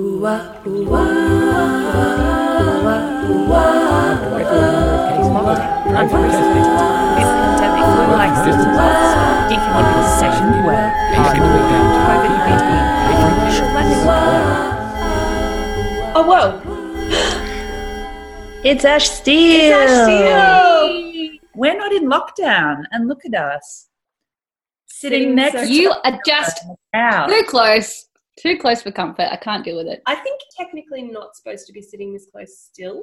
Oh, whoa. It's Ash Steel. Ash Steel. We're not in lockdown, and look at us sitting, Sitting next so to You are just out. too close. Too close for comfort. I can't deal with it. I think technically not supposed to be sitting this close still.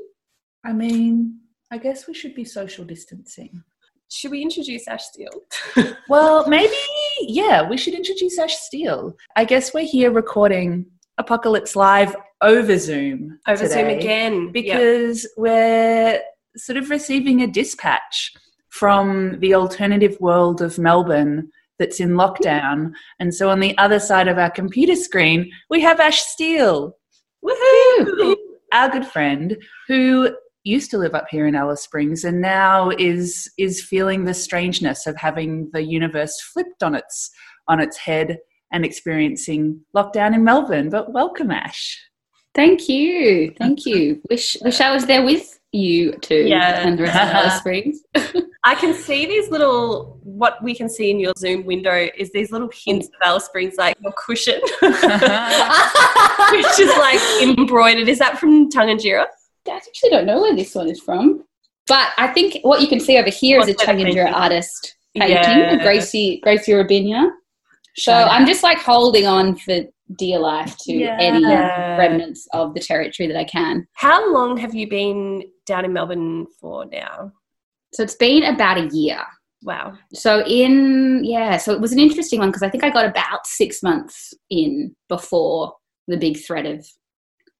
I mean, I guess we should be social distancing. Should we introduce Ash Steel? Well, maybe, yeah, we should introduce Ash Steel. I guess we're here recording Apocalypse Live over Zoom. Over Zoom today again. Yep. Because we're sort of receiving a dispatch from the alternative world of Melbourne that's in lockdown. And so on the other side of our computer screen, we have Ash Steel, Woohoo! our good friend, who used to live up here in Alice Springs and now is is feeling the strangeness of having the universe flipped on its on its head and experiencing lockdown in Melbourne. But welcome, Ash. Thank you. Thank you. Wish wish I was there with you too. Yeah. And the rest of Alice Springs. I can see these little, what we can see in your Zoom window is these little hints of Alice Springs, like your cushion, which is like embroidered. Is that from Tangentyere? I actually don't know where this one is from. But I think what you can see over here is a What's Tangentyere artist painting, Yeah. Gracie Gracie Rabinia. So I'm just like holding on for dear life to Yeah. any remnants of the territory that I can. How long have you been down in Melbourne for now? So it's been about a year. Wow. So in yeah, so it was an interesting one because I think I got about six months in before the big threat of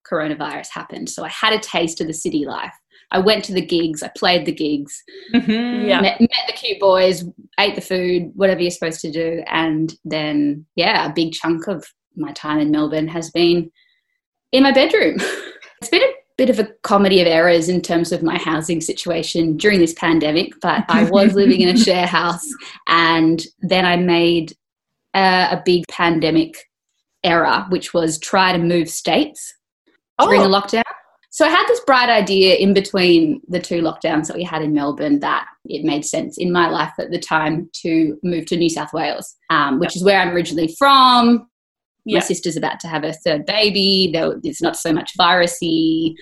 coronavirus happened. So I had a taste of the city life. I went to the gigs, I played the gigs, mm-hmm. Yeah. met, met the cute boys, ate the food, whatever you're supposed to do, and then yeah, a big chunk of my time in Melbourne has been in my bedroom. it's been a bit of a comedy of errors in terms of my housing situation during this pandemic, but I was living in a share house, and then I made uh, a big pandemic error, which was try to move states during the Oh, lockdown. So I had this bright idea in between the two lockdowns that we had in Melbourne that it made sense in my life at the time to move to New South Wales, um, which is where I'm originally from. Yeah. My sister's about to have her third baby. There, there's not so much virusy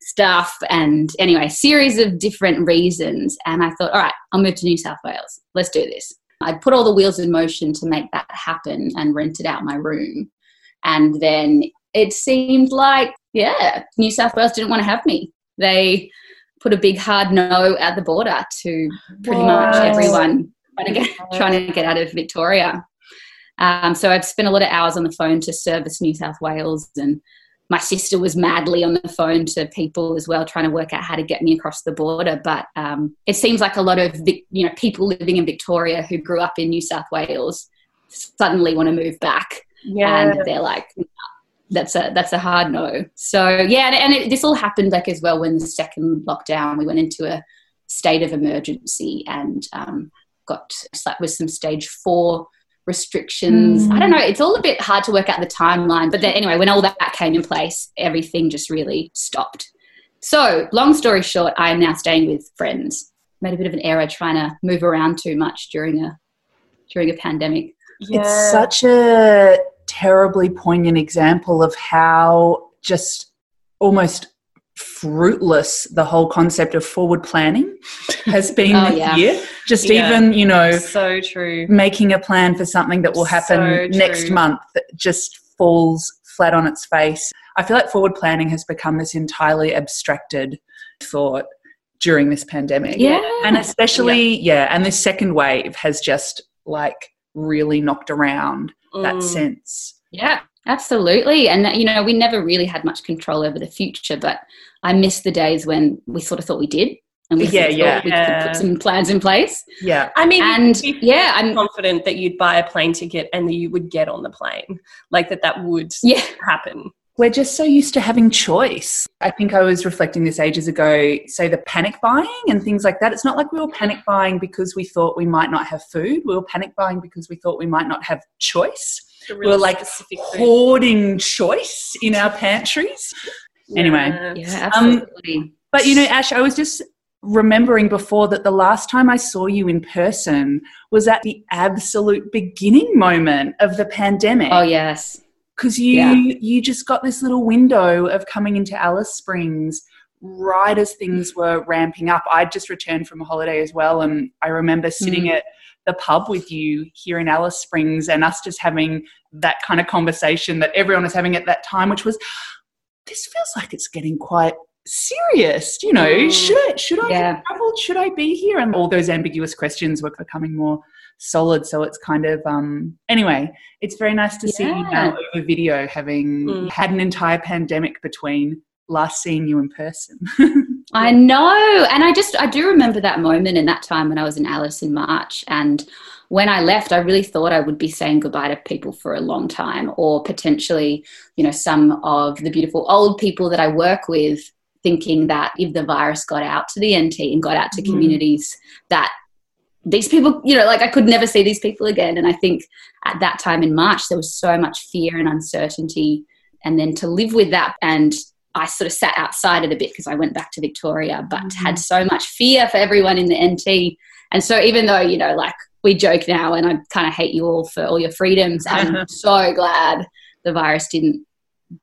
stuff, and anyway, series of different reasons. And I thought, all right, I'll move to New South Wales. Let's do this. I put all the wheels in motion to make that happen and rented out my room. And then it seemed like, yeah, New South Wales didn't want to have me. They put a big hard no at the border to pretty much everyone trying to get, trying to get out of Victoria. Um, so I've spent a lot of hours on the phone to Service New South Wales, and my sister was madly on the phone to people as well, trying to work out how to get me across the border. But um, it seems like a lot of you know people living in Victoria who grew up in New South Wales suddenly want to move back Yeah. and they're like that's a that's a hard no so yeah and, and it, this all happened like as well when the second lockdown we went into a state of emergency and um, got slapped with some stage four restrictions. I don't hmm. know it's all a bit hard to work out the timeline but then anyway when all that came in place everything just really stopped. So long story short i am now staying with friends. Made a bit of an error trying to move around too much during a during a pandemic. Yeah. it's such a terribly poignant example of how just almost fruitless the whole concept of forward planning has been Oh, yeah. year. Just Yeah. even, you know, so true. making a plan for something that will happen So next month just falls flat on its face. I feel like forward planning has become this entirely abstracted thought during this pandemic. yeah And especially, yeah, and this second wave has just like really knocked around that Mm. sense. Yeah, absolutely. And you know, we never really had much control over the future, but I miss the days when we sort of thought we did, and we Yeah, sort of yeah. thought we could put some plans in place. Yeah. I mean, And yeah, I'm confident that you'd buy a plane ticket and that you would get on the plane, like that that would yeah, happen. We're just so used to having choice. I think I was reflecting this ages ago, say the panic buying and things like that. It's not like we were panic buying because we thought we might not have food. We were panic buying because we thought we might not have choice. A we really were like specific food. hoarding choice in our pantries. Anyway. Yeah. Yeah, Um, absolutely. But you know, Ash, I was just remembering before that the last time I saw you in person was at the absolute beginning moment of the pandemic. oh yes. because you Yeah. you just got this little window of coming into Alice Springs right as things were ramping up. I'd just returned from a holiday as well, and I remember sitting Mm. at the pub with you here in Alice Springs, and us just having that kind of conversation that everyone was having at that time, which was, "This feels like it's getting quite." serious you know Mm. should I, should I Yeah. have traveled should I be here and all those ambiguous questions were becoming more solid so it's kind of um anyway it's very nice to see you now over video having Mm. had an entire pandemic between last seeing you in person I know. And I just, I do remember that moment in that time when I was in Alice in March. And when I left, I really thought I would be saying goodbye to people for a long time, or potentially, you know, some of the beautiful old people that I work with, thinking that if the virus got out to the NT and got out to Mhm. communities, that these people, you know, like I could never see these people again. And I think at that time in March, there was so much fear and uncertainty. And then to live with that and I sort of sat outside it a bit because I went back to Victoria, but Mhm. had so much fear for everyone in the NT. And so even though, you know, like we joke now and I kind of hate you all for all your freedoms, I'm so glad the virus didn't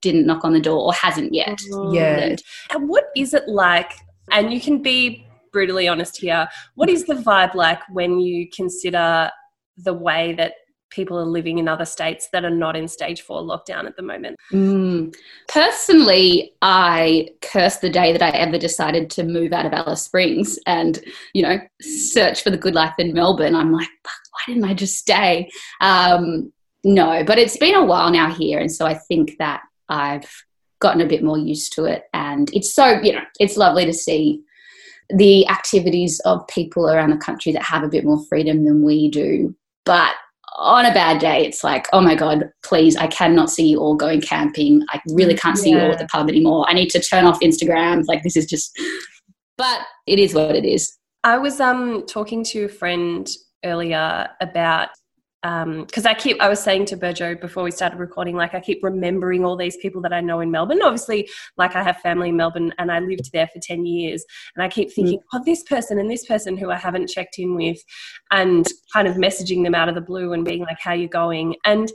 didn't knock on the door or hasn't yet. Yeah. And what is it like? And you can be brutally honest here. What is the vibe like when you consider the way that people are living in other states that are not in stage four lockdown at the moment? Mm. Personally, I curse the day that I ever decided to move out of Alice Springs and, you know, search for the good life in Melbourne. I'm like, "Fuck, why didn't I just stay? Um, no, but it's been a while now here. And so I think that I've gotten a bit more used to it. And it's so, you know, it's lovely to see the activities of people around the country that have a bit more freedom than we do. But on a bad day, it's like, oh my God, please, I cannot see you all going camping. I really can't see you all at the pub anymore. I need to turn off Instagram. Like, this is just, but it is what it is. I was um talking to a friend earlier about Um, because I keep I was saying to Burjo before we started recording, like I keep remembering all these people that I know in Melbourne. Obviously, like I have family in Melbourne and I lived there for 10 years. And I keep mm. thinking, oh, this person and this person who I haven't checked in with and kind of messaging them out of the blue and being like, how you going? And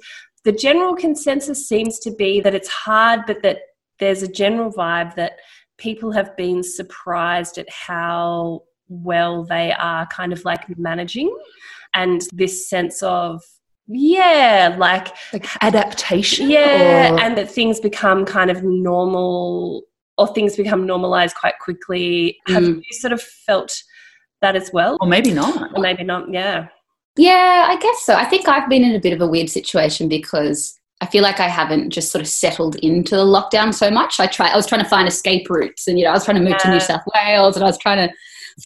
the general consensus seems to be that it's hard, but that there's a general vibe that people have been surprised at how well they are kind of like managing and this sense of yeah like like adaptation yeah or- and that things become kind of normal or things become normalized quite quickly have Mm. you sort of felt that as well or maybe not or maybe not yeah Yeah, I guess so. I think I've been in a bit of a weird situation because I feel like I haven't just sort of settled into the lockdown so much. I try I was trying to find escape routes and you know, I was trying to move to New South Wales and I was trying to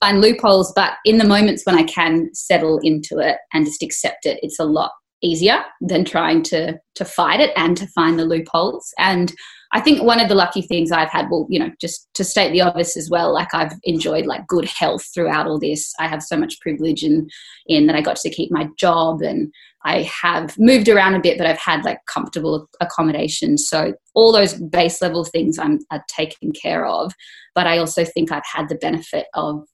find loopholes, but in the moments when I can settle into it and just accept it, it's a lot easier than trying to to fight it and to find the loopholes. And I think one of the lucky things I've had, well, you know, just to state the obvious as well, like I've enjoyed like good health throughout all this. I have so much privilege in in that I got to keep my job and I have moved around a bit, but I've had like comfortable accommodation. So all those base level things I'm are taken care of. But I also think I've had the benefit of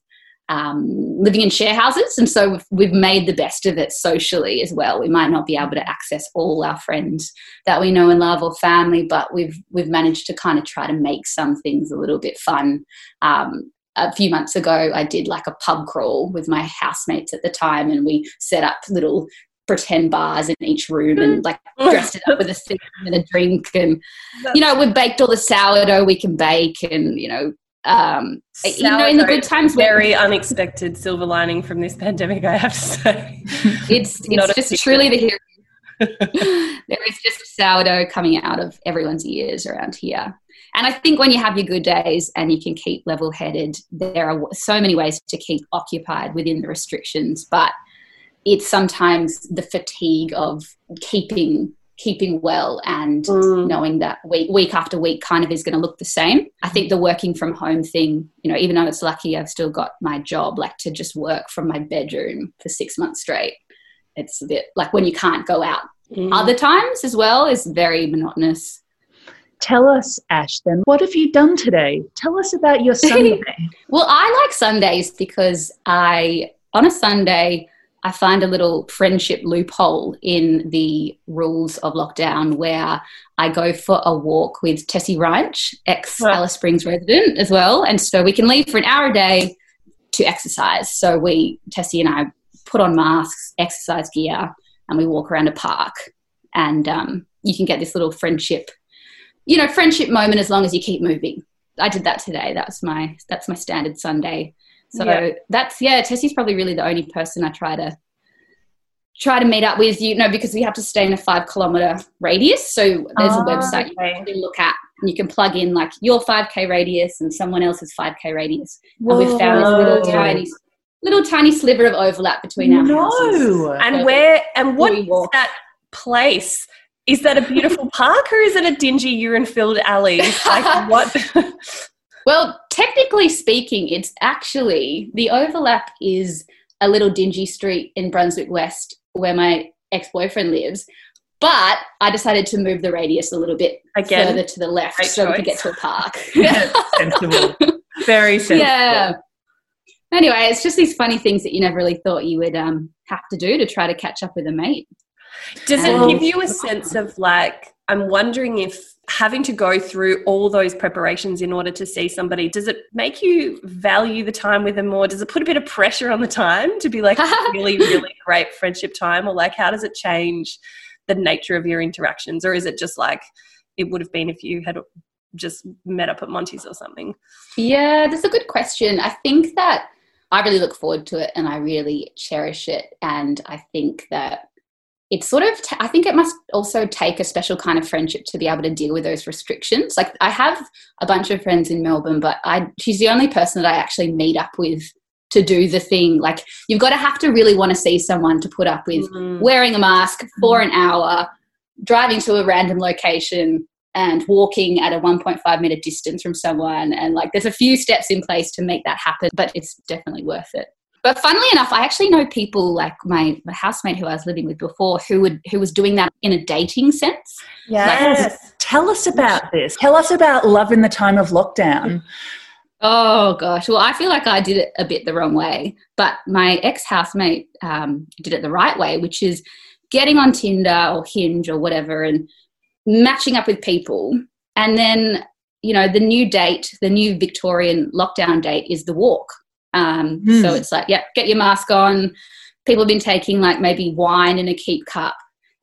um, living in share houses, and so we've, we've made the best of it socially as well. We might not be able to access all our friends that we know and love or family, but we've we've managed to kind of try to make some things a little bit fun. Um, a few months ago, I did like a pub crawl with my housemates at the time, and we set up little pretend bars in each room and like dressed it up with a theme and a drink and you know we baked all the sourdough we can bake and you know um you know in the good times when- very unexpected silver lining from this pandemic i have to say. It's it's just truly the hero. There is just sourdough coming out of everyone's ears around here. And i think when you have your good days and you can keep level headed there are so many ways to keep occupied within the restrictions but it's sometimes the fatigue of keeping keeping well and Mm. knowing that week week after week kind of is going to look the same. I think the working from home thing, you know, even though it's lucky I've still got my job, like to just work from my bedroom for six months straight. It's a bit like when you can't go out Mm. Other times as well is very monotonous. Tell us, Ash, then, what have you done today? Tell us about your Sunday. well, I like Sundays because I, on a Sunday, I find a little friendship loophole in the rules of lockdown where I go for a walk with Tessie Reinch, ex Alice Springs resident as well. And so we can leave for an hour a day to exercise. So we, Tessie and I, put on masks, exercise gear, and we walk around a park. And um, you can get this little friendship, you know, friendship moment as long as you keep moving. I did that today. That's my that's my standard Sunday. So yeah. that's yeah. Tessie's probably really the only person I try to try to meet up with. You know, because we have to stay in a five kilometer radius. So there's oh, a ah, website okay. you can look at. And you can plug in like your 5k radius and someone else's 5k radius. Whoa. And we've found this little tiny little tiny sliver of overlap between our no. houses. And so where and what is that place? Is that a beautiful park or is it a dingy urine filled alley? Like what? well, technically speaking, it's actually the overlap is a little dingy street in Brunswick West where my ex boyfriend lives. But I decided to move the radius a little bit Again, further to the left so choice. we could get to a park. sensible. Very sensible. Yeah anyway, it's just these funny things that you never really thought you would um, have to do to try to catch up with a mate. Does it um, give you a sense of like, I'm wondering if having to go through all those preparations in order to see somebody, does it make you value the time with them more? Does it put a bit of pressure on the time to be like really, really great friendship time? Or like, how does it change the nature of your interactions? Or is it just like it would have been if you had just met up at Monte's or something? Yeah, that's a good question. I think that I really look forward to it and I really cherish it. And I think that it's sort of, t- I think it must also take a special kind of friendship to be able to deal with those restrictions. Like I have a bunch of friends in Melbourne, but I, she's the only person that I actually meet up with to do the thing. Like you've got to have to really want to see someone to put up with mm-hmm. wearing a mask for an hour, driving to a random location, and walking at a 1.5 meter distance from someone. And like there's a few steps in place to make that happen, but it's definitely worth it. But funnily enough, I actually know people like my, my housemate who I was living with before who would who was doing that in a dating sense. Yes. Like, Tell us about this. Tell us about love in the time of lockdown. Oh gosh, well, I feel like I did it a bit the wrong way, but my ex housemate um, did it the right way, which is getting on Tinder or Hinge or whatever and matching up with people. And then, you know, the new date, the new Victorian lockdown date is the walk. Um, mm. So it's like, yeah, get your mask on. People have been taking like maybe wine in a keep cup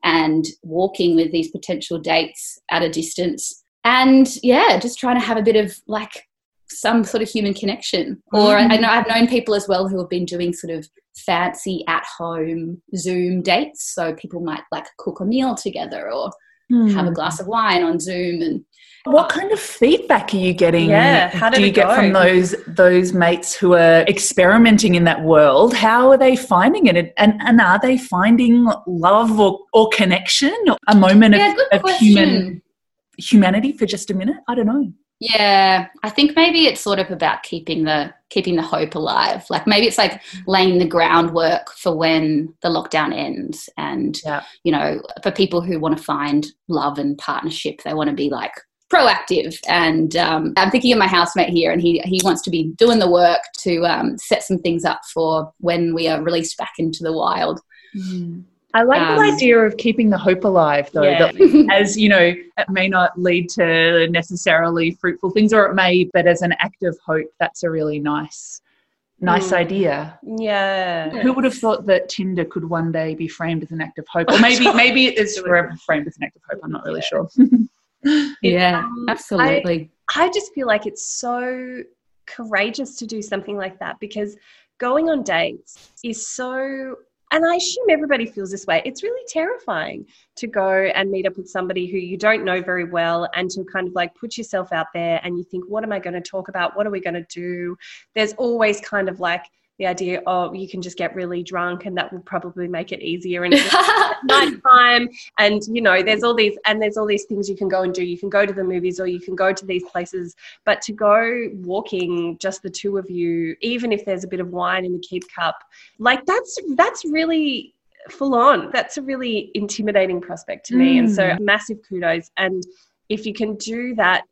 and walking with these potential dates at a distance. And yeah, just trying to have a bit of like some sort of human connection. Or mm. I know I've known people as well who have been doing sort of fancy at home Zoom dates. So people might like cook a meal together or have a hmm. glass of wine on Zoom and what kind of feedback are you getting? Yeah, how do you get go? from those those mates who are experimenting in that world? How are they finding it, and and are they finding love or, or connection, a moment yeah, of, of human humanity for just a minute? I don't know. Yeah, I think maybe it's sort of about keeping the keeping the hope alive. Like maybe it's like laying the groundwork for when the lockdown ends, and yeah. you know, for people who want to find love and partnership, they want to be like proactive. And um, I'm thinking of my housemate here, and he he wants to be doing the work to um, set some things up for when we are released back into the wild. Mm. I like um, the idea of keeping the hope alive, though. Yeah. That, as you know, it may not lead to necessarily fruitful things, or it may, but as an act of hope, that's a really nice, nice mm. idea. Yeah. Who would have thought that Tinder could one day be framed as an act of hope, or maybe maybe it is forever framed as an act of hope. I'm not really yeah. sure. yeah, um, absolutely. I, I just feel like it's so courageous to do something like that because going on dates is so and I assume everybody feels this way. It's really terrifying to go and meet up with somebody who you don't know very well and to kind of like put yourself out there and you think, what am I going to talk about? What are we going to do? There's always kind of like, the idea of you can just get really drunk and that will probably make it easier and night time and you know there's all these and there's all these things you can go and do you can go to the movies or you can go to these places but to go walking just the two of you even if there's a bit of wine in the keep cup like that's that's really full on. That's a really intimidating prospect to me. Mm. And so massive kudos. And if you can do that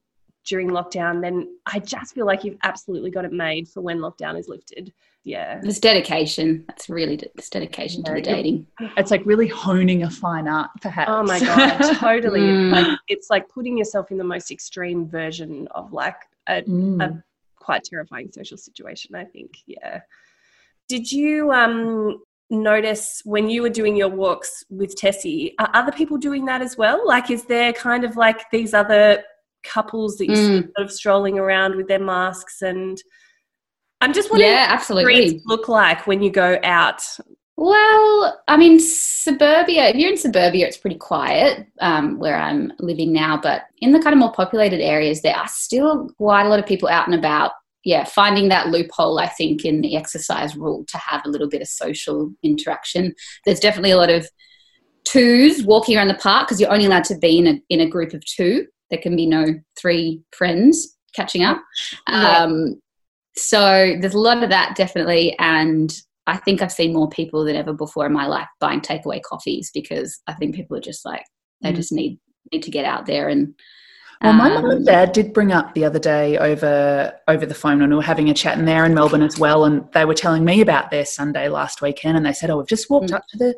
during lockdown, then I just feel like you've absolutely got it made for when lockdown is lifted. Yeah. It's dedication. That's really de- it's dedication to the dating. It's like really honing a fine art, perhaps. Oh my God, totally. Mm. Like it's like putting yourself in the most extreme version of like a Mm. a quite terrifying social situation, I think. Yeah. Did you um notice when you were doing your walks with Tessie, are other people doing that as well? Like is there kind of like these other couples that you see Mm. sort of strolling around with their masks and I'm just wondering Yeah, absolutely. look like when you go out. Well, I mean, suburbia, if you're in suburbia, it's pretty quiet um, where I'm living now. But in the kind of more populated areas, there are still quite a lot of people out and about. Yeah, finding that loophole, I think, in the exercise rule to have a little bit of social interaction. There's definitely a lot of twos walking around the park because you're only allowed to be in a, in a group of two. There can be no three friends catching up. Um, so there's a lot of that definitely. And I think I've seen more people than ever before in my life buying takeaway coffees because I think people are just like they Mm. just need need to get out there and. Well, my mum um, and dad did bring up the other day over over the phone when we were having a chat, and they're in Melbourne as well. And they were telling me about their Sunday last weekend, and they said, "Oh, we've just walked Mm. up to the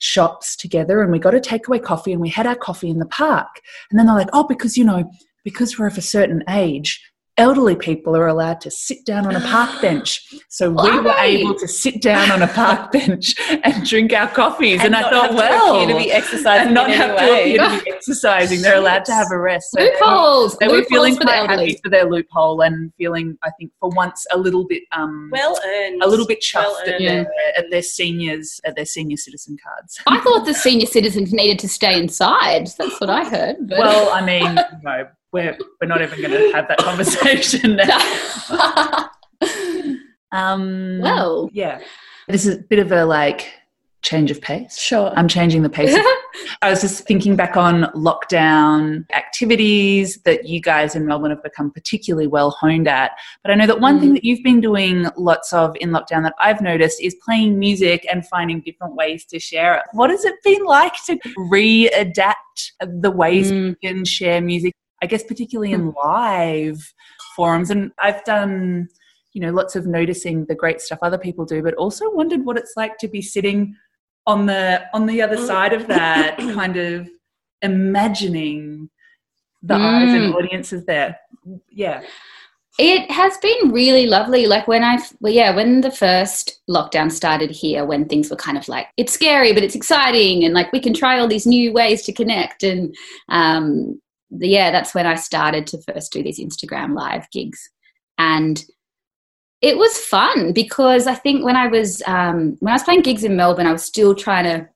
shops together, and we got a takeaway coffee, and we had our coffee in the park." And then they're like, "Oh, because you know, because we're of a certain age." Elderly people are allowed to sit down on a park bench. So we were able to sit down on a park bench and drink our coffees. And, I thought, to well, appear to be exercising and not have to appear to be exercising. They're allowed to have a rest. So they were- loopholes. they were feeling for the quite elderly. happy for their loophole and feeling, I think, for once a little bit, um, well earned. a little bit chuffed well at, their, at their seniors, at their senior citizen cards. I thought the senior citizens needed to stay inside. That's what I heard. But Well, I mean, no, we're we're not even going to have that conversation now. Um, well, yeah, this is a bit of a like change of pace. Sure. I'm changing the pace. I was just thinking back on lockdown activities that you guys in Melbourne have become particularly well honed at. But I know that one thing Mm. that you've been doing lots of in lockdown that I've noticed is playing music and finding different ways to share it. What has it been like to readapt the ways Mm. you can share music? I guess particularly in live forums. And I've done, you know, lots of noticing the great stuff other people do, but also wondered what it's like to be sitting on the on the other side of that kind of imagining the eyes and Mm. audiences there yeah It has been really lovely. Like when I, well, yeah, when the first lockdown started here, when things were kind of like, it's scary, but it's exciting. And like we can try all these new ways to connect. And um, yeah, that's when I started to first do these Instagram live gigs. And it was fun because I think when I was, um, when I was playing gigs in Melbourne, I was still trying to,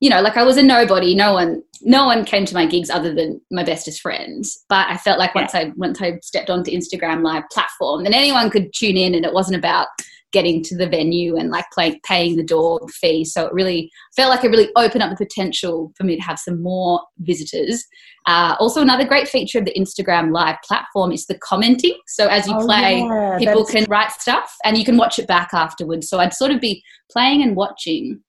you know, like I was a nobody. No one, no one came to my gigs other than my bestest friends. But I felt like once I once I stepped onto Instagram live platform, then anyone could tune in, and it wasn't about getting to the venue and like play, paying the door fee. So it really felt like it really opened up the potential for me to have some more visitors. Uh, also, another great feature of the Instagram live platform is the commenting. So as you Oh, play, yeah, people can write stuff and you can watch it back afterwards. So I'd sort of be playing and watching,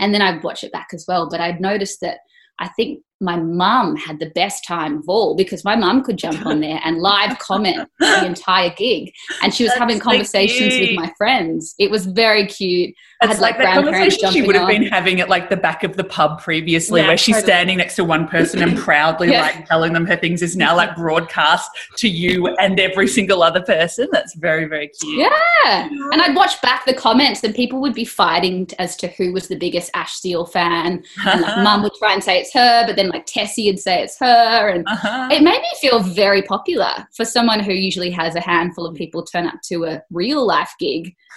and then I'd watch it back as well. But I'd noticed that I think my mum had the best time of all because my mum could jump on there and live comment the entire gig, and she was That's having so conversations with my friends. It was very cute. It's had, like, like, that conversation she would have on. been having at like the back of the pub previously Yeah, where she's totally. standing next to one person and proudly Yeah. like telling them her things is now like broadcast to you and every single other person that's very very cute Yeah. And I'd watch back the comments, and people would be fighting as to who was the biggest Ash Steel fan. And like, mum would try and say it's her, but then like Tessie would say it's her. And Uh-huh. it made me feel very popular for someone who usually has a handful of people turn up to a real life gig.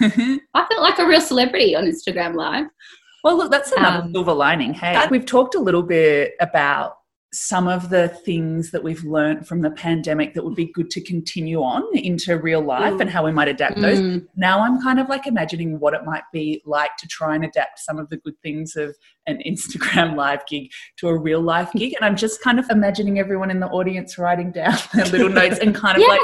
I felt like a real celebrity on Instagram Live. Well, look, that's another Um, silver lining. Hey, we've talked a little bit about some of the things that we've learned from the pandemic that would be good to continue on into real life Mm. and how we might adapt those. Mm. Now I'm kind of like imagining what it might be like to try and adapt some of the good things of an Instagram live gig to a real life gig. And I'm just kind of imagining everyone in the audience writing down their little notes and kind of like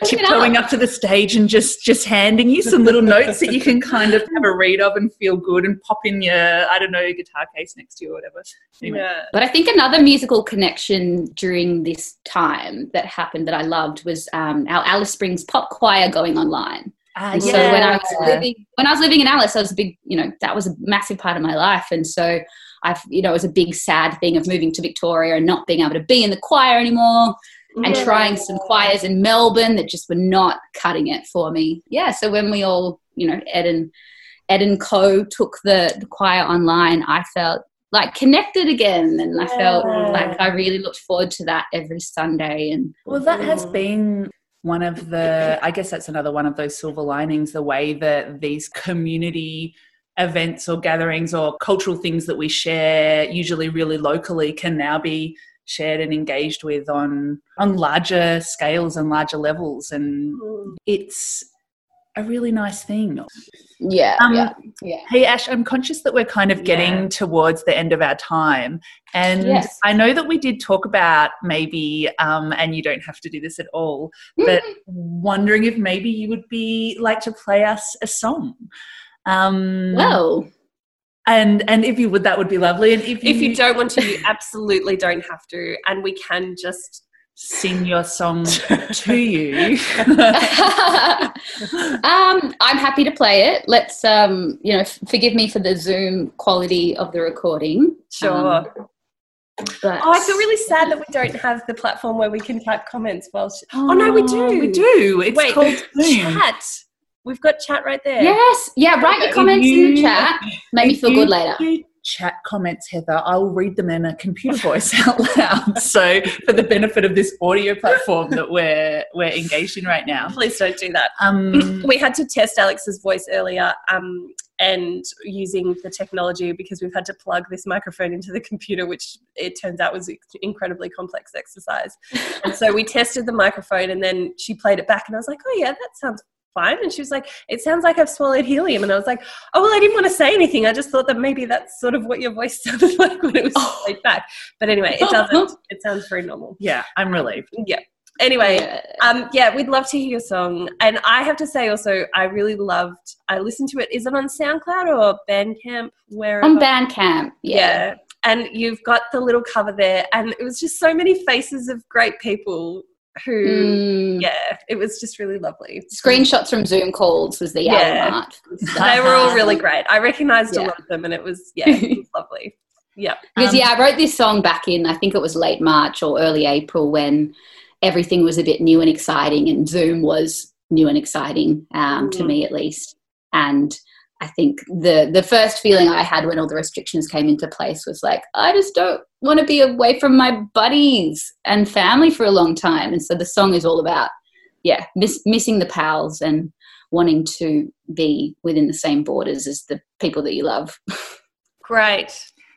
Yes. tiptoeing up to the stage and just just handing you some little notes that you can kind of have a read of and feel good and pop in your I don't know guitar case next to you or whatever. Anyway. Yeah. But I think another musical connection during this time that happened that I loved was um, our Alice Springs pop choir going online. Ah, And so when I was living when I was living in Alice, I was a big, you know, that was a massive part of my life. And so I've, you know, it was a big sad thing of moving to Victoria and not being able to be in the choir anymore and Yeah. trying some choirs in Melbourne that just were not cutting it for me. Yeah. So when we all, you know, Ed and Ed and Co took the, the choir online, I felt like connected again and I felt like I really looked forward to that every Sunday and Well, that has Mm. been one of the, I guess that's another one of those silver linings, the way that these community events or gatherings or cultural things that we share, usually really locally, can now be shared and engaged with on on larger scales and larger levels and Mm. it's a really nice thing yeah, Um, yeah, yeah. Hey Ash, I'm conscious that we're kind of getting Yeah. towards the end of our time, and Yes. I know that we did talk about maybe, um, and you don't have to do this at all, but wondering if maybe you would be like to play us a song. Um, Well, and and if you would, that would be lovely. And if you, If you don't want to, you absolutely don't have to, and we can just. Sing your song to you, um, I'm happy to play it. Let's, um, you know, f- forgive me for the Zoom quality of the recording. Sure. Um, but oh, I feel really sad that we don't have the platform where we can type comments while. Sh- oh no, we do. we do. It's Wait, called chat. We've got chat right there. Yes, yeah. Write your If comments in the chat. Make me feel you good later. do Chat comments, Heather. I'll read them in a computer voice out loud. So, for the benefit of this audio platform that we're we're engaged in right now, Please don't do that. um, We had to test Alex's voice earlier, um, and using the technology because we've had to plug this microphone into the computer, which it turns out was an incredibly complex exercise. And so we tested the microphone, and then she played it back, and I was like, "Oh yeah, that sounds fine." And she was like, "It sounds like I've swallowed helium," and I was like, "Oh well, I didn't want to say anything. I just thought that maybe that's sort of what your voice sounded like when it was Oh. played back." But anyway, it doesn't. It sounds very normal. yeah, I'm relieved. Yeah. Anyway, Yeah. um, yeah, we'd love to hear your song. And I have to say also, I really loved, I listened to it. Is it on SoundCloud or Bandcamp? Where? On Bandcamp. Yeah. Yeah. And you've got the little cover there. And it was just so many faces of great people who, Mm. yeah, it was just really lovely. Screenshots from Zoom calls was the Yeah. They were all really great. I recognized a lot of them and it was, yeah, it was lovely. Yeah. Because Um, yeah, I wrote this song back in I think it was late March or early April when everything was a bit new and exciting, and Zoom was new and exciting um, to Mm. me at least. And I think the the first feeling I had when all the restrictions came into place was like, I just don't want to be away from my buddies and family for a long time. And so the song is all about, yeah, miss, missing the pals and wanting to be within the same borders as the people that you love. Great.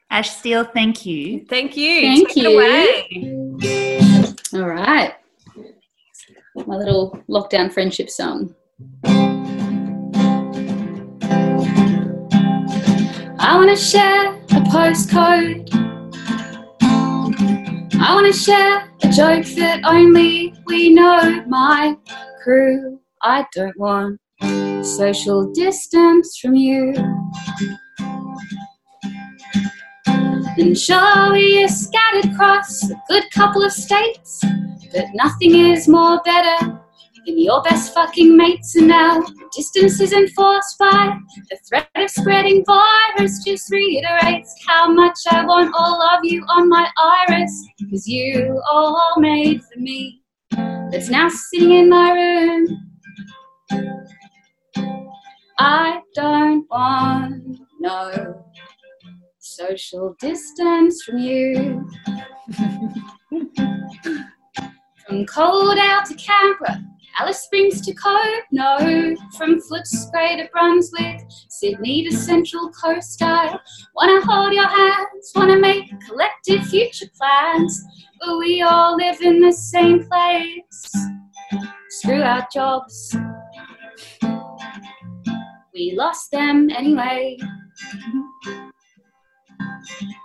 Ash Steel, thank you. Thank you. Thank Take it you. away. All right. My little lockdown friendship song. I want to share a postcode. I want to share a joke that only we know. My crew, I don't want social distance from you. And sure, we are scattered across a good couple of states, but nothing is more better than your best fucking mates. And now distance is enforced by the threat of spreading virus. Just reiterates how much I want all of you on my iris, because you all made for me. That's now sitting in my room. I don't want no social distance from you. from cold out to Canberra, Alice Springs to Cove, no. From Footscray to Brunswick, Sydney to Central Coast, I wanna hold your hands, wanna make collective future plans, but we all live in the same place. Screw our jobs. We lost them anyway.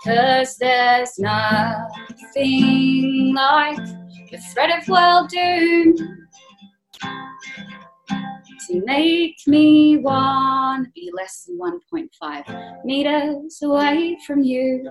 Cause there's nothing like the threat of world doom. To make me want to be less than 1.5 meters away from you.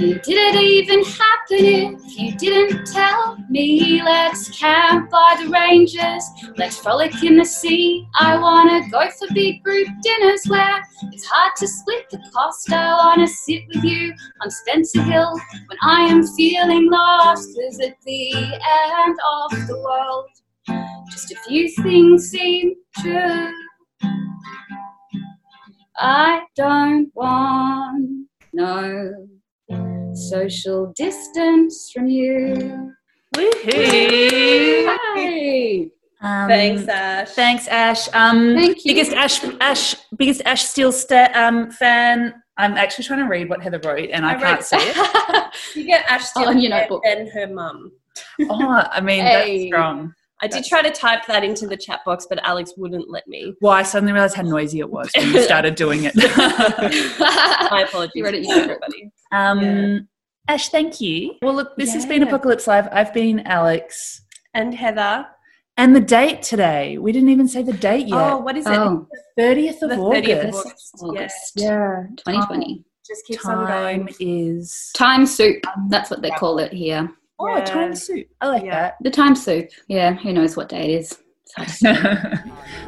And it even happen if you didn't tell me. Let's camp by the ranges, let's frolic in the sea. I wanna go for big group dinners where it's hard to split the cost. I wanna sit with you on Spencer Hill when I am feeling lost. Cause at the end of the world, just a few things seem true. I don't want no social distance from you. Woohoo! Hey. Um, Thanks, Ash. Thanks, Ash. Um, Thank you. Biggest Ash, Ash, biggest Ash Steel sta- um, fan. I'm actually trying to read what Heather wrote, and I, I can't wrote- see it. You get Ash Steel On your and notebook. then her mum. Oh, I mean Hey. that's strong. I did try to type that into the chat box, but Alex wouldn't let me. Well, I suddenly realized how noisy it was when you started doing it. My apologies, You read it, you to read it. everybody. Um, Yeah. Ash, thank you. Well, look, this has been Apocalypse Live. I've been Alex, And Heather. and the date today. We didn't even say the date yet. Oh, what is it? oh, Thirtieth of the August. 30th of August. August. Yeah, 2020. Just keeps on time going. is Time soup. That's what they call it here. oh Yeah. time soup. I like Yeah. The time soup. Yeah, who knows what day it is.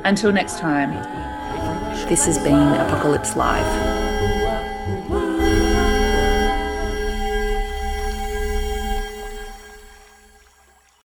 Until next time. This has been Apocalypse Live.